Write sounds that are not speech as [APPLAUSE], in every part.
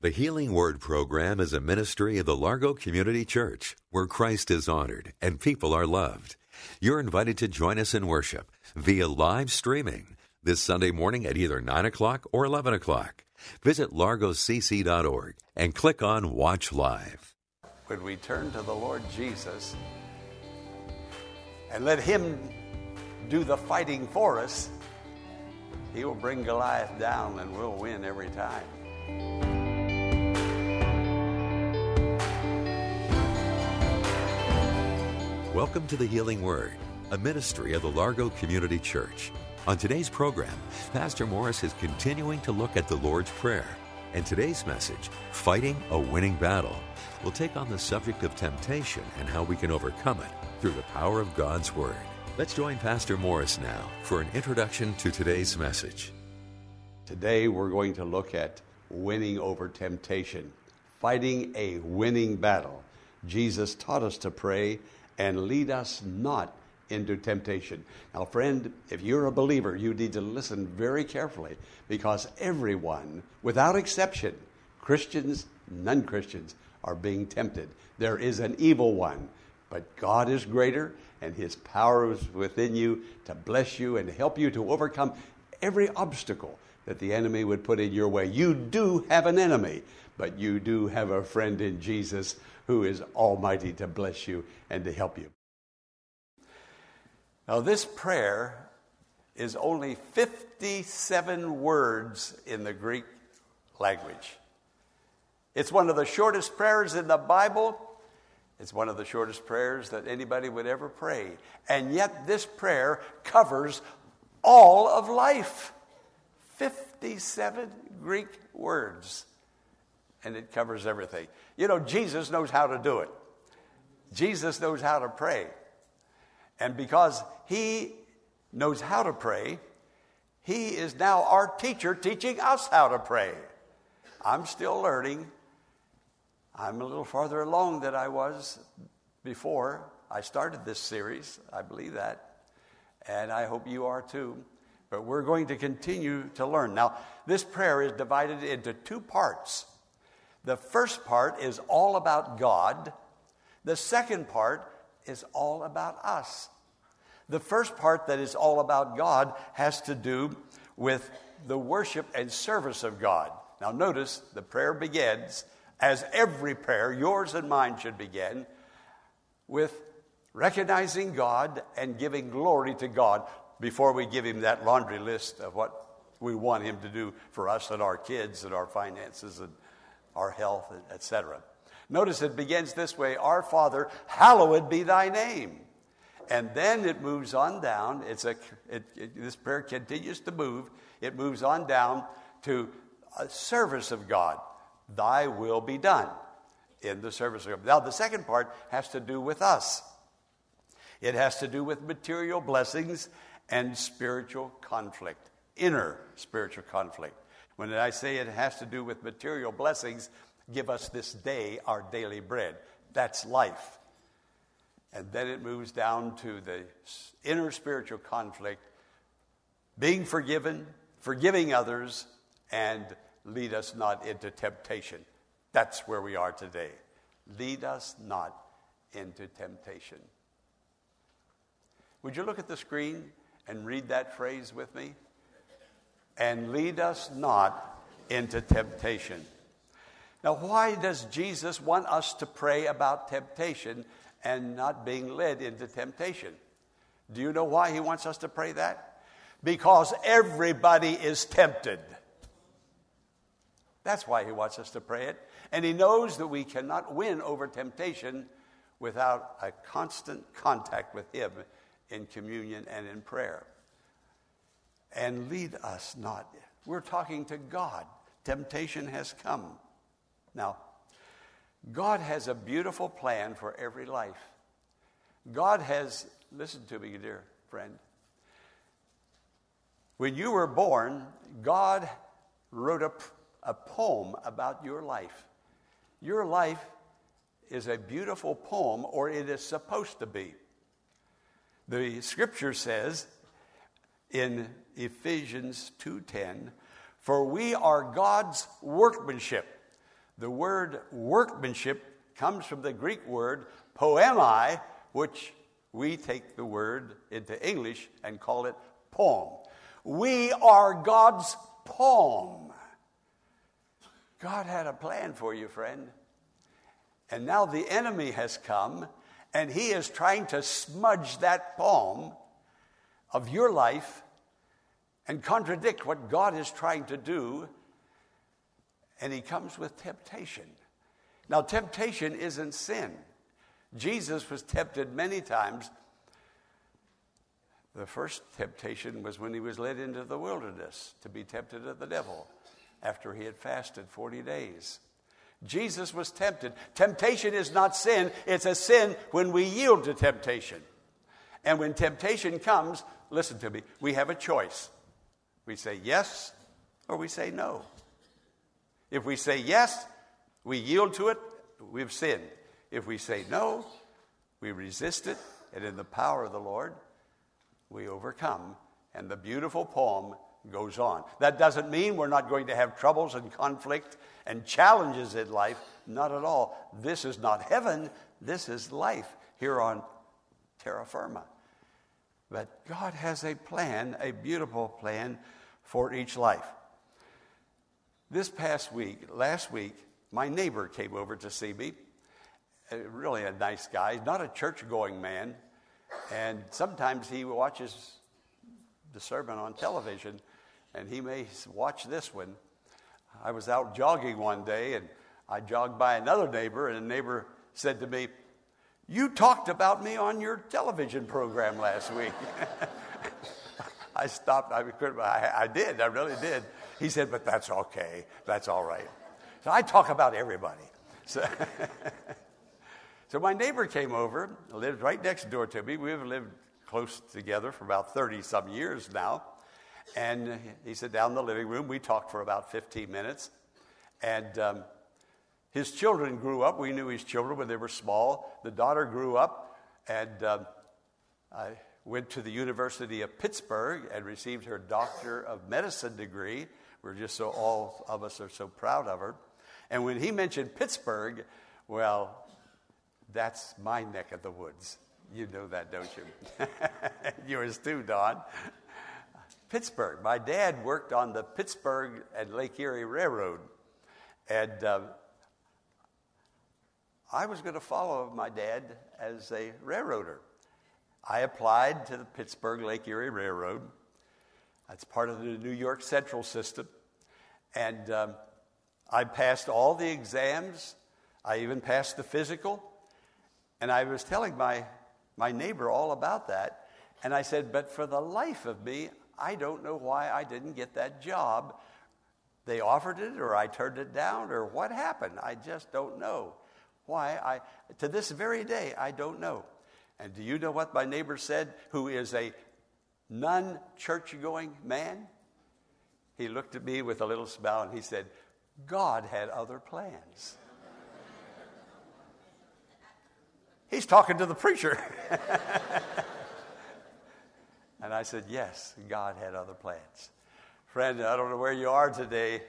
The Healing Word program is a ministry of the Largo Community Church where Christ is honored and people are loved. You're invited to join us in worship via live streaming this Sunday morning at either 9 o'clock or 11 o'clock. Visit largocc.org and click on Watch Live. When we turn to the Lord Jesus and let Him do the fighting for us, He will bring Goliath down and we'll win every time. Welcome to the Healing Word, a ministry of the Largo Community Church. On today's program, Pastor Morris is continuing to look at the Lord's Prayer. And today's message, Fighting a Winning Battle, will take on the subject of temptation and how we can overcome it through the power of God's Word. Let's join Pastor Morris now for an introduction to today's message. Today we're going to look at winning over temptation, fighting a winning battle. Jesus taught us to pray and lead us not into temptation. Now, friend, if you're a believer, you need to listen very carefully because everyone, without exception, Christians, non Christians, are being tempted. There is an evil one, but God is greater and his power is within you to bless you and help you to overcome every obstacle that the enemy would put in your way. You do have an enemy, but you do have a friend in Jesus who is almighty to bless you and to help you. Now, this prayer is only 57 words in the Greek language. It's one of the shortest prayers in the Bible. It's one of the shortest prayers that anybody would ever pray. And yet, this prayer covers all of life 57 Greek words. And it covers everything. You know, Jesus knows how to do it, Jesus knows how to pray. And because he knows how to pray, he is now our teacher teaching us how to pray. I'm still learning. I'm a little farther along than I was before I started this series. I believe that. And I hope you are too. But we're going to continue to learn. Now, this prayer is divided into two parts. The first part is all about God, the second part is all about us. The first part that is all about God has to do with the worship and service of God. Now, notice the prayer begins, as every prayer, yours and mine should begin, with recognizing God and giving glory to God before we give Him that laundry list of what we want Him to do for us and our kids and our finances and our health, etc. Notice it begins this way Our Father, hallowed be thy name. And then it moves on down. It's a, it, it, this prayer continues to move. It moves on down to a service of God. Thy will be done in the service of God. Now, the second part has to do with us. It has to do with material blessings and spiritual conflict, inner spiritual conflict. When I say it has to do with material blessings, give us this day our daily bread. That's life. And then it moves down to the inner spiritual conflict, being forgiven, forgiving others, and lead us not into temptation. That's where we are today. Lead us not into temptation. Would you look at the screen and read that phrase with me? And lead us not into temptation. Now, why does Jesus want us to pray about temptation and not being led into temptation? Do you know why he wants us to pray that? Because everybody is tempted. That's why he wants us to pray it. And he knows that we cannot win over temptation without a constant contact with him in communion and in prayer. And lead us not. We're talking to God. Temptation has come. Now, God has a beautiful plan for every life. God has, listen to me, dear friend. When you were born, God wrote a, a poem about your life. Your life is a beautiful poem, or it is supposed to be. The scripture says in Ephesians 2:10, "For we are God's workmanship." The word workmanship comes from the Greek word poiema, which we take the word into English and call it poem. We are God's poem. God had a plan for you, friend. And now the enemy has come and he is trying to smudge that poem of your life and contradict what God is trying to do. And he comes with temptation. Now, temptation isn't sin. Jesus was tempted many times. The first temptation was when he was led into the wilderness to be tempted of the devil after he had fasted 40 days. Jesus was tempted. Temptation is not sin, it's a sin when we yield to temptation. And when temptation comes, listen to me, we have a choice. We say yes or we say no. If we say yes, we yield to it, we've sinned. If we say no, we resist it, and in the power of the Lord, we overcome. And the beautiful poem goes on. That doesn't mean we're not going to have troubles and conflict and challenges in life. Not at all. This is not heaven, this is life here on terra firma. But God has a plan, a beautiful plan for each life. This past week, last week, my neighbor came over to see me. Uh, really a nice guy, not a church going man. And sometimes he watches the sermon on television, and he may watch this one. I was out jogging one day and I jogged by another neighbor, and a neighbor said to me, You talked about me on your television program last week. [LAUGHS] I stopped. I, I, did. I really did. He said, But that's okay. That's all right. So I talk about everybody. So, [LAUGHS] so my neighbor came over, lived right next door to me. We've lived close together for about 30 some years now. And he sat down in the living room. We talked for about 15 minutes. And um, his children grew up. We knew his children when they were small. The daughter grew up, and um, I went to the University of Pittsburgh and received her Doctor of Medicine degree. We're just so, all of us are so proud of her. And when he mentioned Pittsburgh, well, that's my neck of the woods. You know that, don't you? [LAUGHS] Yours too, Don. Pittsburgh. My dad worked on the Pittsburgh and Lake Erie Railroad. And uh, I was going to follow my dad as a railroader. I applied to the Pittsburgh Lake Erie Railroad. That's part of the New York Central system. And um, I passed all the exams. I even passed the physical. And I was telling my, my neighbor all about that. And I said, But for the life of me, I don't know why I didn't get that job. They offered it, or I turned it down, or what happened. I just don't know. Why? I, to this very day, I don't know. And do you know what my neighbor said, who is a non church going man? He looked at me with a little smile and he said, God had other plans. [LAUGHS] He's talking to the preacher. [LAUGHS] And I said, Yes, God had other plans. Friend, I don't know where you are today,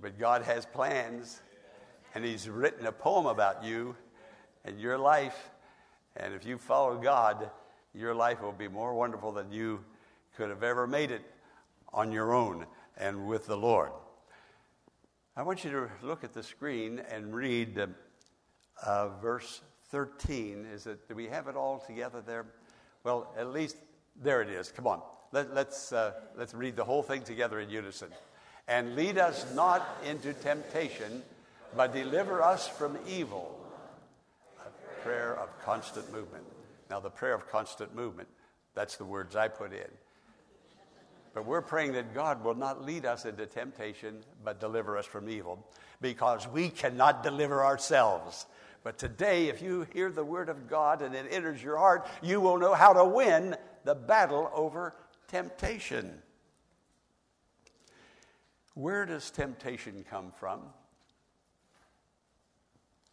but God has plans, and He's written a poem about you and your life. And if you follow God, your life will be more wonderful than you could have ever made it on your own and with the Lord. I want you to look at the screen and read uh, uh, verse 13. Is it, do we have it all together there? Well, at least there it is. Come on. Let, us let's, uh, let's read the whole thing together in unison. And lead us not into temptation, but deliver us from evil. A prayer of constant movement. Now, the prayer of constant movement, that's the words I put in. But we're praying that God will not lead us into temptation, but deliver us from evil, because we cannot deliver ourselves. But today, if you hear the word of God and it enters your heart, you will know how to win the battle over temptation. Where does temptation come from?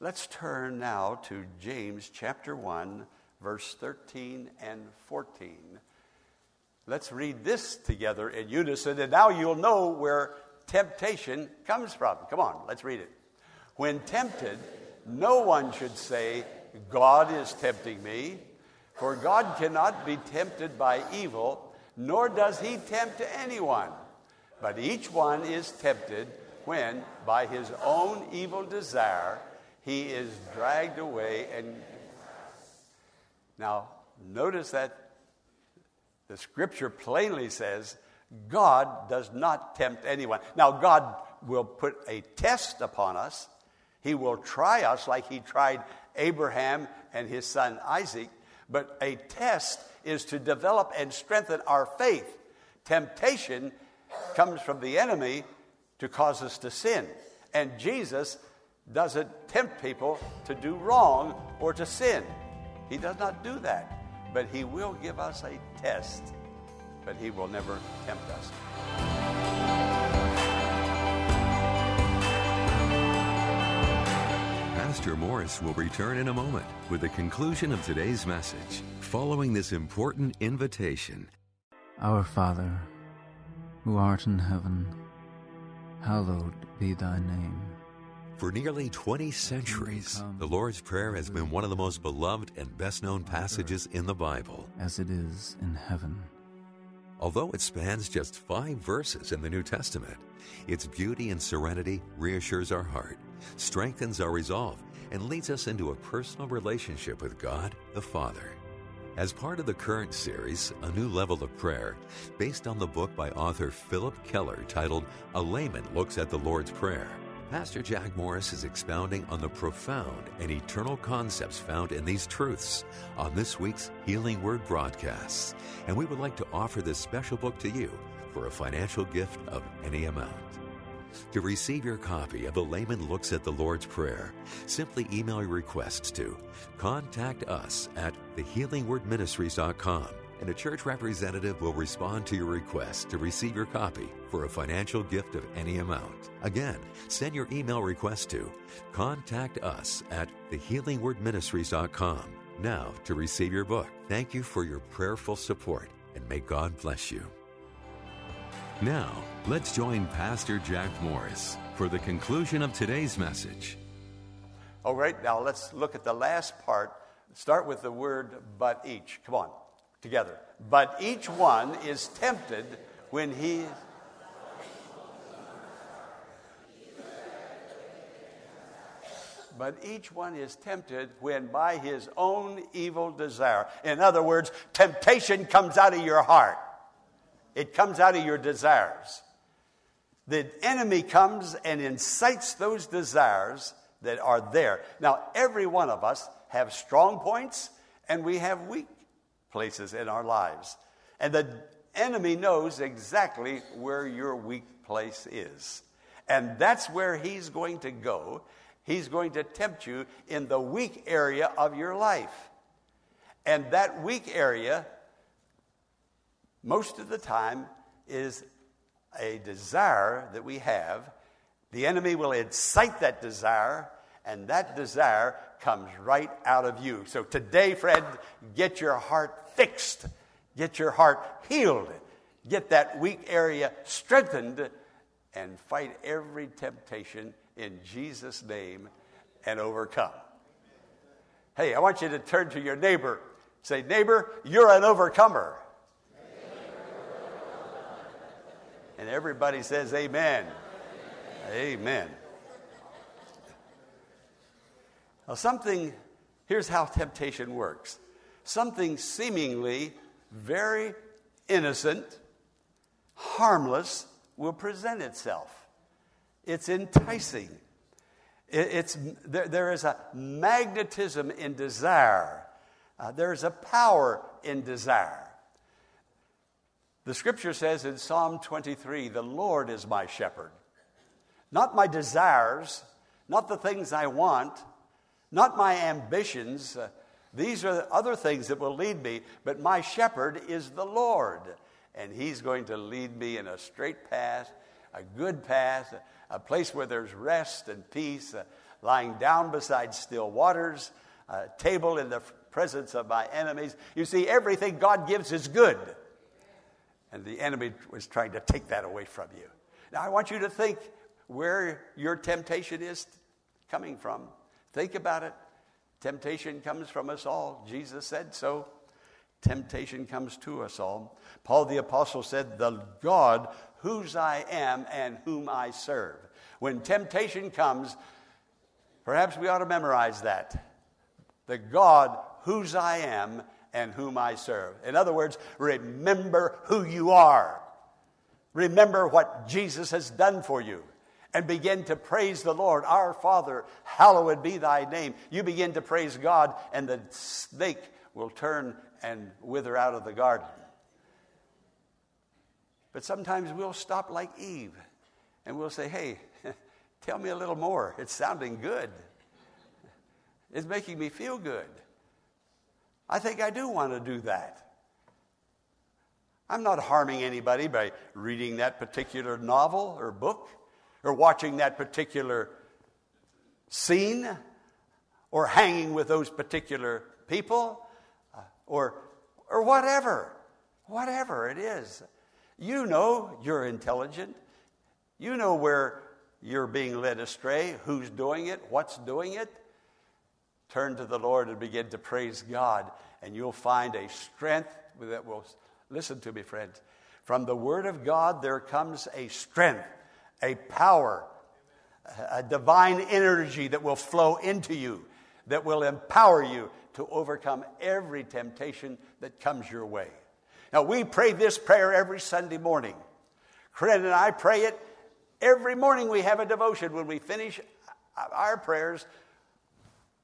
Let's turn now to James chapter 1, verse 13 and 14. Let's read this together in unison, and now you'll know where temptation comes from. Come on, let's read it. When tempted, no one should say, God is tempting me, for God cannot be tempted by evil, nor does he tempt anyone. But each one is tempted when, by his own evil desire, he is dragged away and. Now, notice that the scripture plainly says God does not tempt anyone. Now, God will put a test upon us. He will try us like he tried Abraham and his son Isaac. But a test is to develop and strengthen our faith. Temptation comes from the enemy to cause us to sin. And Jesus doesn't tempt people to do wrong or to sin. He does not do that but He will give us a test, but He will never tempt us. Pastor Morris will return in a moment with the conclusion of today's message, following this important invitation. Our Father, who art in heaven, hallowed be thy name. For nearly 20 centuries, the Lord's Prayer has been one of the most beloved and best known passages in the Bible. As it is in heaven. Although it spans just five verses in the New Testament, its beauty and serenity reassures our heart, strengthens our resolve, and leads us into a personal relationship with God the Father. As part of the current series, A New Level of Prayer, based on the book by author Phillip Keller titled A Layman Looks at the Lord's Prayer, Pastor Jack Morris is expounding on the profound and eternal concepts found in these truths on this week's Healing Word broadcasts. And we would like to offer this special book to you for a financial gift of any amount. To receive your copy of The Layman Looks at the Lord's Prayer, simply email your requests to contact us at thehealingwordministries.com and a church representative will respond to your request to receive your copy for a financial gift of any amount. Again, send your email request to contact us at thehealingwordministries.com. Now, to receive your book, thank you for your prayerful support and may God bless you. Now, let's join Pastor Jack Morris for the conclusion of today's message. All right, now let's look at the last part. Start with the word but each. Come on together. But each one is tempted when he. But each one is tempted when by his own evil desire. In other words, temptation comes out of your heart, it comes out of your desires. The enemy comes and incites those desires that are there. Now, every one of us have strong points and we have weak places in our lives. And the enemy knows exactly where your weak place is. And that's where he's going to go. He's going to tempt you in the weak area of your life. And that weak area, most of the time, is a desire that we have. The enemy will incite that desire, and that desire comes right out of you. So today, friend, get your heart fixed, get your heart healed, get that weak area strengthened, and fight every temptation in Jesus' name and overcome. Hey, I want you to turn to your neighbor. Say, neighbor, you're an overcomer. And everybody says, Amen. Amen. Amen. Now, something, here's how temptation works something seemingly very innocent, harmless, will present itself. It's enticing. It's, there, there is a magnetism in desire. Uh, there is a power in desire. The scripture says in Psalm 23 the Lord is my shepherd. Not my desires, not the things I want, not my ambitions. Uh, these are other things that will lead me, but my shepherd is the Lord. And he's going to lead me in a straight path, a good path, a place where there's rest and peace, uh, lying down beside still waters, a table in the presence of my enemies. You see, everything God gives is good. And the enemy was trying to take that away from you. Now, I want you to think where your temptation is coming from. Think about it. Temptation comes from us all. Jesus said so. Temptation comes to us all. Paul the Apostle said, The God whose I am and whom I serve. When temptation comes, perhaps we ought to memorize that. The God whose I am and whom I serve. In other words, remember who you are. Remember what Jesus has done for you. And begin to praise the Lord. Our Father, hallowed be thy name. You begin to praise God, and the snake will turn and wither out of the garden. But sometimes we'll stop like Eve and we'll say, hey, [LAUGHS] tell me a little more. It's sounding good, it's making me feel good. I think I do want to do that. I'm not harming anybody by reading that particular novel or book or watching that particular scene or hanging with those particular people uh, or, or whatever. Whatever it is. You know you're intelligent. You know where you're being led astray, who's doing it, what's doing it. Turn to the Lord and begin to praise God, and you'll find a strength that will, listen to me, friends. From the Word of God, there comes a strength, a power, a divine energy that will flow into you, that will empower you to overcome every temptation that comes your way. Now, we pray this prayer every Sunday morning. Corinne and I pray it every morning. We have a devotion. When we finish our prayers,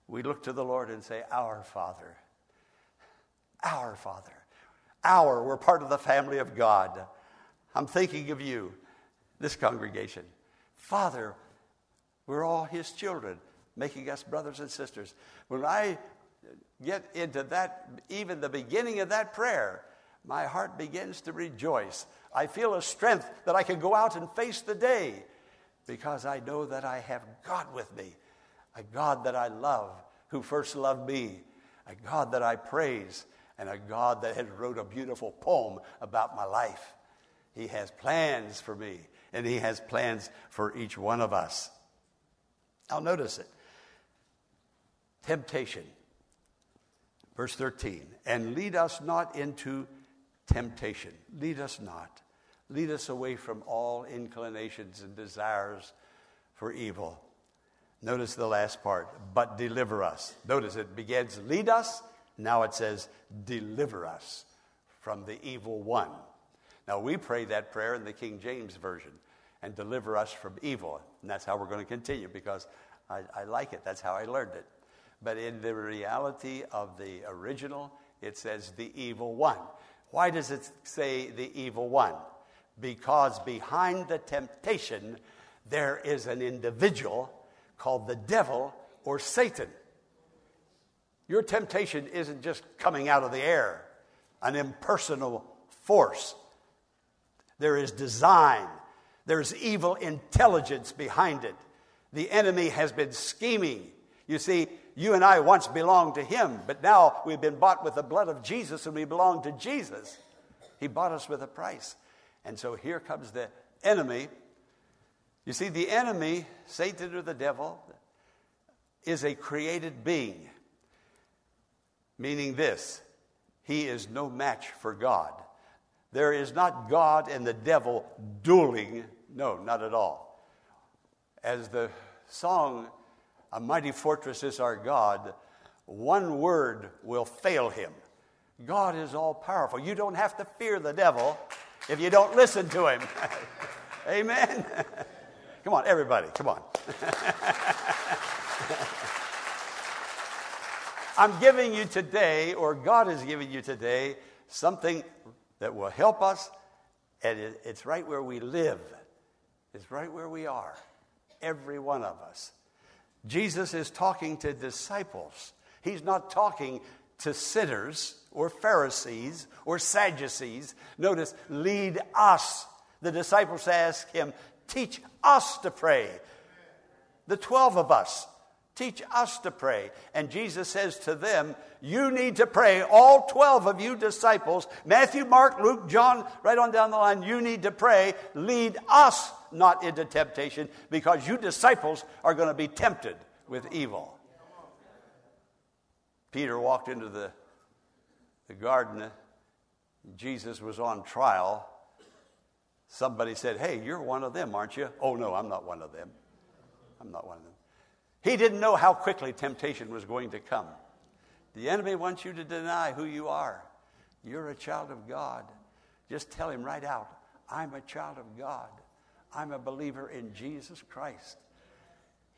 we look to the Lord and say, Our Father. Our Father. Our, we're part of the family of God. I'm thinking of you, this congregation. Father, we're all His children, making us brothers and sisters. When I get into that, even the beginning of that prayer, my heart begins to rejoice. I feel a strength that I can go out and face the day because I know that I have God with me a God that I love, who first loved me, a God that I praise, and a God that has wrote a beautiful poem about my life. He has plans for me, and He has plans for each one of us. I'll notice it. Temptation. Verse 13, and lead us not into temptation. Lead us not. Lead us away from all inclinations and desires for evil. Notice the last part, but deliver us. Notice it begins, lead us. Now it says, deliver us from the evil one. Now we pray that prayer in the King James Version and deliver us from evil. And that's how we're going to continue because I, I like it. That's how I learned it. But in the reality of the original, it says the evil one. Why does it say the evil one? Because behind the temptation, there is an individual called the devil or Satan. Your temptation isn't just coming out of the air, an impersonal force. There is design, there's evil intelligence behind it. The enemy has been scheming. You see, you and I once belonged to him, but now we've been bought with the blood of Jesus and we belong to Jesus. He bought us with a price. And so here comes the enemy you see, the enemy, Satan or the devil, is a created being, meaning this he is no match for God. There is not God and the devil dueling. No, not at all. As the song, A Mighty Fortress is Our God, one word will fail him. God is all powerful. You don't have to fear the devil if you don't listen to him. [LAUGHS] Amen. [LAUGHS] Come on, everybody, come on. [LAUGHS] I'm giving you today, or God is giving you today, something that will help us And it, it's right where we live, it's right where we are, every one of us. Jesus is talking to disciples, He's not talking to sinners or Pharisees or Sadducees. Notice, lead us. The disciples ask him, teach us to pray. The 12 of us, teach us to pray. And Jesus says to them, You need to pray, all 12 of you disciples, Matthew, Mark, Luke, John, right on down the line, you need to pray. Lead us not into temptation because you disciples are going to be tempted with evil. Peter walked into the, the garden. Jesus was on trial. Somebody said, Hey, you're one of them, aren't you? Oh, no, I'm not one of them. I'm not one of them. He didn't know how quickly temptation was going to come. The enemy wants you to deny who you are. You're a child of God. Just tell him right out I'm a child of God. I'm a believer in Jesus Christ.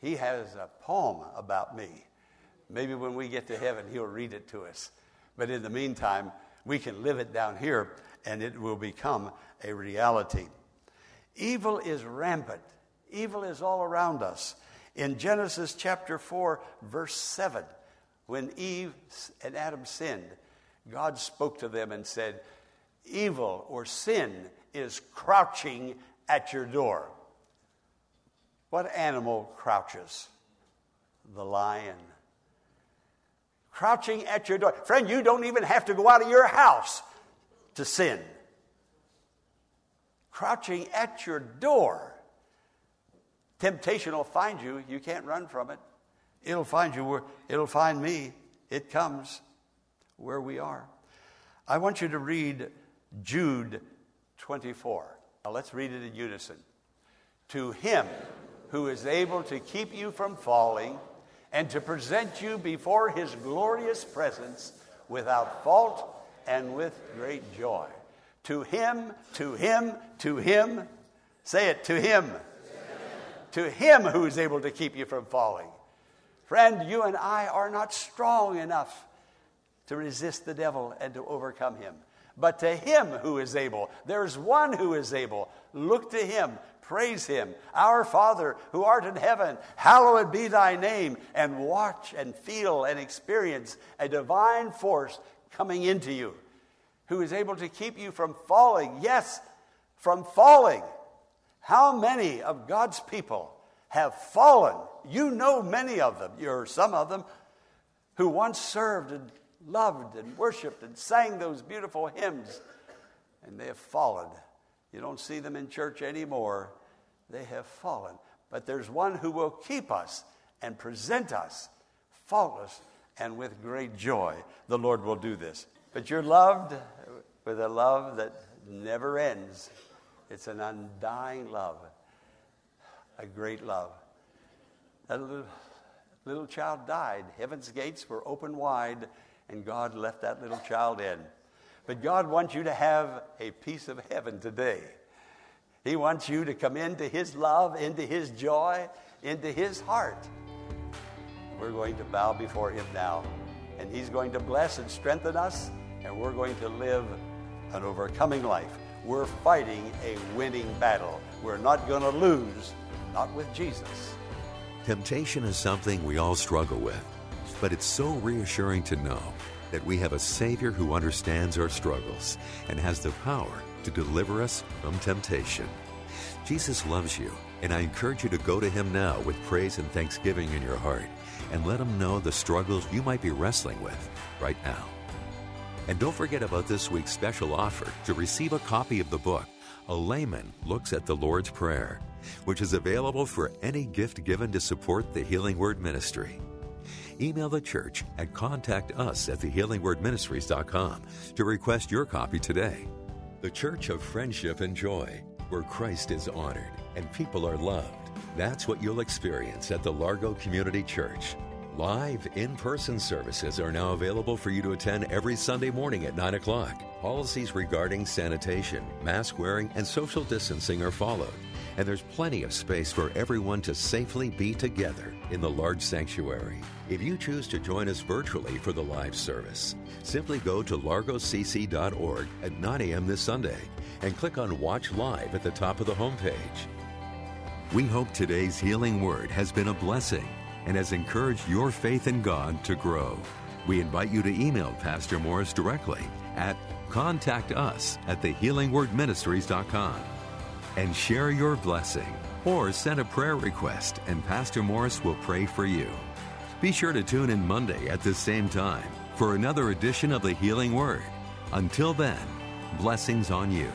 He has a poem about me. Maybe when we get to heaven, he'll read it to us. But in the meantime, we can live it down here and it will become a reality. Evil is rampant, evil is all around us. In Genesis chapter 4, verse 7, when Eve and Adam sinned, God spoke to them and said, Evil or sin is crouching at your door. What animal crouches? The lion crouching at your door. Friend, you don't even have to go out of your house to sin. Crouching at your door. Temptation will find you. You can't run from it. It'll find you where it'll find me. It comes where we are. I want you to read Jude 24. Now let's read it in unison. To him who is able to keep you from falling and to present you before his glorious presence without fault and with great joy. To him, to him, to him, say it, to him. To him who is able to keep you from falling. Friend, you and I are not strong enough to resist the devil and to overcome him. But to him who is able, there's one who is able. Look to him. Praise him. Our Father who art in heaven, hallowed be thy name. And watch and feel and experience a divine force coming into you who is able to keep you from falling. Yes, from falling. How many of God's people have fallen? You know many of them, or some of them, who once served and loved and worshiped and sang those beautiful hymns, and they have fallen. You don't see them in church anymore. They have fallen. But there's one who will keep us and present us faultless and with great joy. The Lord will do this. But you're loved with a love that never ends. It's an undying love, a great love. That little, little child died. Heaven's gates were open wide, and God left that little child in. But God wants you to have a piece of heaven today. He wants you to come into His love, into His joy, into His heart. We're going to bow before Him now, and He's going to bless and strengthen us, and we're going to live an overcoming life. We're fighting a winning battle. We're not going to lose, not with Jesus. Temptation is something we all struggle with, but it's so reassuring to know that we have a Savior who understands our struggles and has the power to deliver us from temptation. Jesus loves you, and I encourage you to go to Him now with praise and thanksgiving in your heart and let Him know the struggles you might be wrestling with right now. And don't forget about this week's special offer to receive a copy of the book, A Layman Looks at the Lord's Prayer, which is available for any gift given to support the Healing Word Ministry email the church and contact us at thehealingwordministries.com to request your copy today. The Church of Friendship and Joy, where Christ is honored and people are loved. That's what you'll experience at the Largo Community Church. Live in person services are now available for you to attend every Sunday morning at 9 o'clock. Policies regarding sanitation, mask wearing, and social distancing are followed and there's plenty of space for everyone to safely be together in the large sanctuary. If you choose to join us virtually for the live service, simply go to largocc.org at 9 a.m. this Sunday and click on Watch Live at the top of the homepage. We hope today's healing word has been a blessing and has encouraged your faith in God to grow. We invite you to email Pastor Morris directly at contact us at thehealingwordministries.com and share your blessing or send a prayer request and Pastor Morris will pray for you. Be sure to tune in Monday at the same time for another edition of the Healing Word. Until then, blessings on you.